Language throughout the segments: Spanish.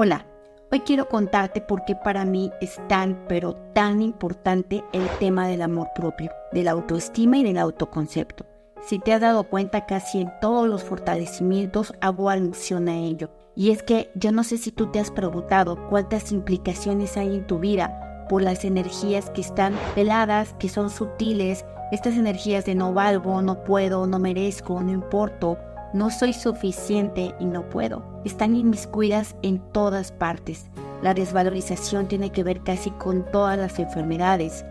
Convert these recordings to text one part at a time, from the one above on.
Hola, hoy quiero contarte por qué para mí es tan, pero tan importante el tema del amor propio, de la autoestima y del autoconcepto. Si te has dado cuenta, casi en todos los fortalecimientos hago alusión a ello. Y es que yo no sé si tú te has preguntado cuántas implicaciones hay en tu vida por las energías que están peladas, que son sutiles, estas energías de no valgo, no puedo, no merezco, no importo, no soy suficiente y no puedo. Están inmiscuidas en todas partes. La desvalorización tiene que ver casi con todas las enfermedades.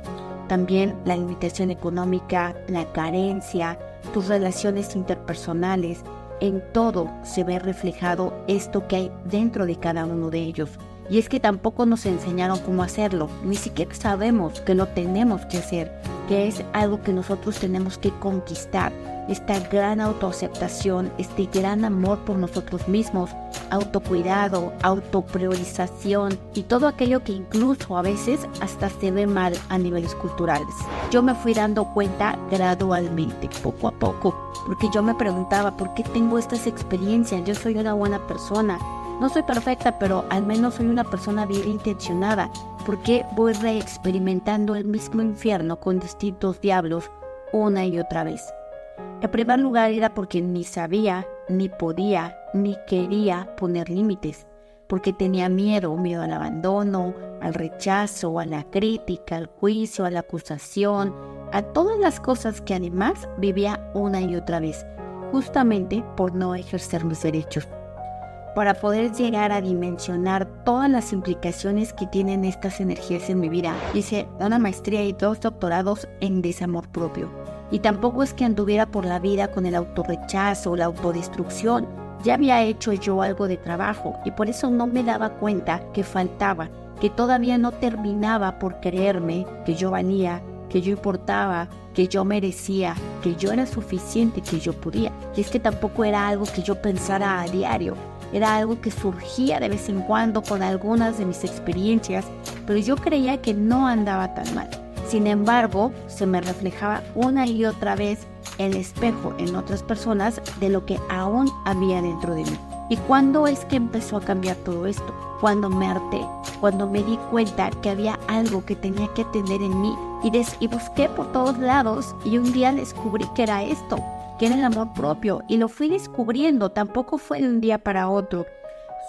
También la limitación económica, la carencia, tus relaciones interpersonales, en todo se ve reflejado esto que hay dentro de cada uno de ellos. Y es que tampoco nos enseñaron cómo hacerlo, ni siquiera sabemos que lo tenemos que hacer, que es algo que nosotros tenemos que conquistar esta gran autoaceptación, este gran amor por nosotros mismos, autocuidado, autopriorización y todo aquello que incluso a veces hasta se ve mal a niveles culturales. Yo me fui dando cuenta gradualmente, poco a poco, porque yo me preguntaba, ¿por qué tengo estas experiencias? Yo soy una buena persona. No soy perfecta, pero al menos soy una persona bien intencionada. ¿Por qué voy reexperimentando el mismo infierno con distintos diablos una y otra vez? En primer lugar era porque ni sabía, ni podía, ni quería poner límites, porque tenía miedo, miedo al abandono, al rechazo, a la crítica, al juicio, a la acusación, a todas las cosas que además vivía una y otra vez, justamente por no ejercer mis derechos. Para poder llegar a dimensionar todas las implicaciones que tienen estas energías en mi vida, hice una maestría y dos doctorados en desamor propio y tampoco es que anduviera por la vida con el autorrechazo o la autodestrucción. Ya había hecho yo algo de trabajo y por eso no me daba cuenta que faltaba, que todavía no terminaba por creerme que yo valía, que yo importaba, que yo merecía, que yo era suficiente, que yo podía. Y es que tampoco era algo que yo pensara a diario, era algo que surgía de vez en cuando con algunas de mis experiencias, pero yo creía que no andaba tan mal. Sin embargo, se me reflejaba una y otra vez el espejo en otras personas de lo que aún había dentro de mí. ¿Y cuándo es que empezó a cambiar todo esto? Cuando me harté, cuando me di cuenta que había algo que tenía que atender en mí y, y busqué por todos lados y un día descubrí que era esto, que era el amor propio y lo fui descubriendo, tampoco fue de un día para otro.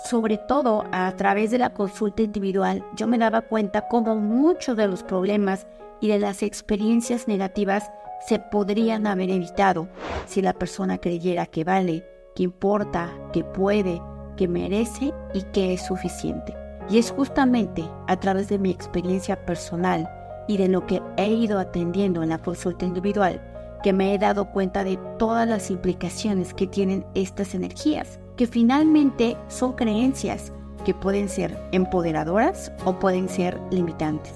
Sobre todo a través de la consulta individual, yo me daba cuenta cómo muchos de los problemas y de las experiencias negativas se podrían haber evitado si la persona creyera que vale, que importa, que puede, que merece y que es suficiente. Y es justamente a través de mi experiencia personal y de lo que he ido atendiendo en la consulta individual que me he dado cuenta de todas las implicaciones que tienen estas energías, que finalmente son creencias que pueden ser empoderadoras o pueden ser limitantes.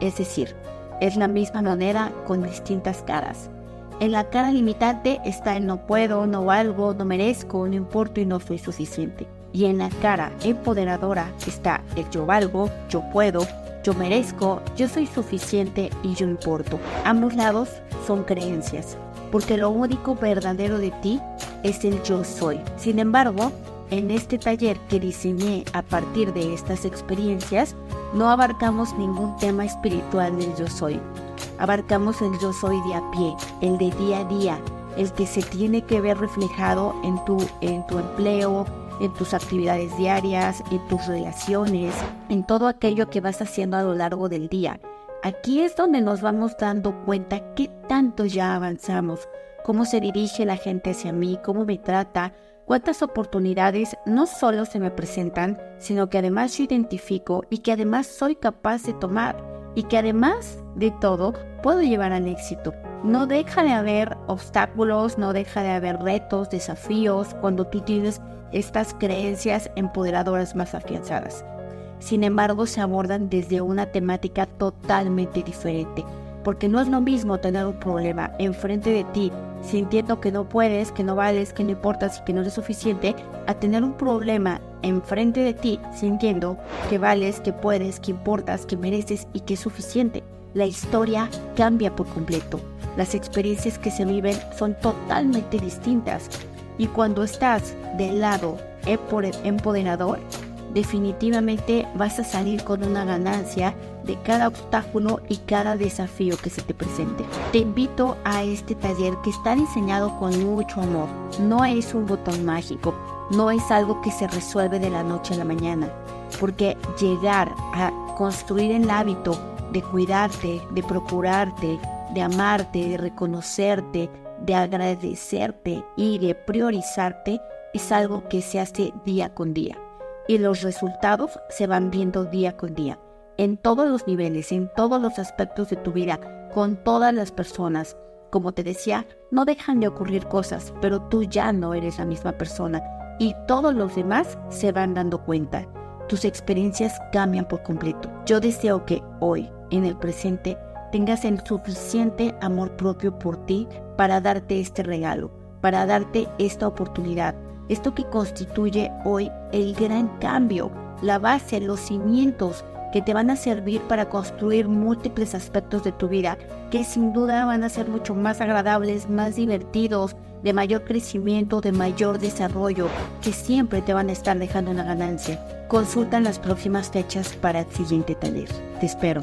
Es decir, es la misma manera con distintas caras. En la cara limitante está el no puedo, no valgo, no merezco, no importo y no soy suficiente. Y en la cara empoderadora está el yo valgo, yo puedo, yo merezco, yo soy suficiente y yo importo. Ambos lados son creencias, porque lo único verdadero de ti es el yo soy. Sin embargo, en este taller que diseñé a partir de estas experiencias, no abarcamos ningún tema espiritual del yo soy. Abarcamos el yo soy de a pie, el de día a día, el que se tiene que ver reflejado en tu, en tu empleo, en tus actividades diarias, en tus relaciones, en todo aquello que vas haciendo a lo largo del día. Aquí es donde nos vamos dando cuenta qué tanto ya avanzamos, cómo se dirige la gente hacia mí, cómo me trata, cuántas oportunidades no solo se me presentan, sino que además yo identifico y que además soy capaz de tomar y que además de todo puedo llevar al éxito. No deja de haber obstáculos, no deja de haber retos, desafíos cuando tú tienes estas creencias empoderadoras más afianzadas. Sin embargo, se abordan desde una temática totalmente diferente, porque no es lo mismo tener un problema enfrente de ti, sintiendo que no puedes, que no vales, que no importas y que no eres suficiente, a tener un problema enfrente de ti, sintiendo que vales, que puedes, que importas, que mereces y que es suficiente. La historia cambia por completo las experiencias que se viven son totalmente distintas. Y cuando estás del lado empoderador, definitivamente vas a salir con una ganancia de cada obstáculo y cada desafío que se te presente. Te invito a este taller que está diseñado con mucho amor. No es un botón mágico, no es algo que se resuelve de la noche a la mañana, porque llegar a construir el hábito de cuidarte, de procurarte, de amarte, de reconocerte, de agradecerte y de priorizarte es algo que se hace día con día. Y los resultados se van viendo día con día, en todos los niveles, en todos los aspectos de tu vida, con todas las personas. Como te decía, no dejan de ocurrir cosas, pero tú ya no eres la misma persona y todos los demás se van dando cuenta. Tus experiencias cambian por completo. Yo deseo que hoy, en el presente, tengas el suficiente amor propio por ti para darte este regalo, para darte esta oportunidad. Esto que constituye hoy el gran cambio, la base, los cimientos que te van a servir para construir múltiples aspectos de tu vida, que sin duda van a ser mucho más agradables, más divertidos, de mayor crecimiento, de mayor desarrollo, que siempre te van a estar dejando una ganancia. Consulta las próximas fechas para el siguiente taller. Te espero.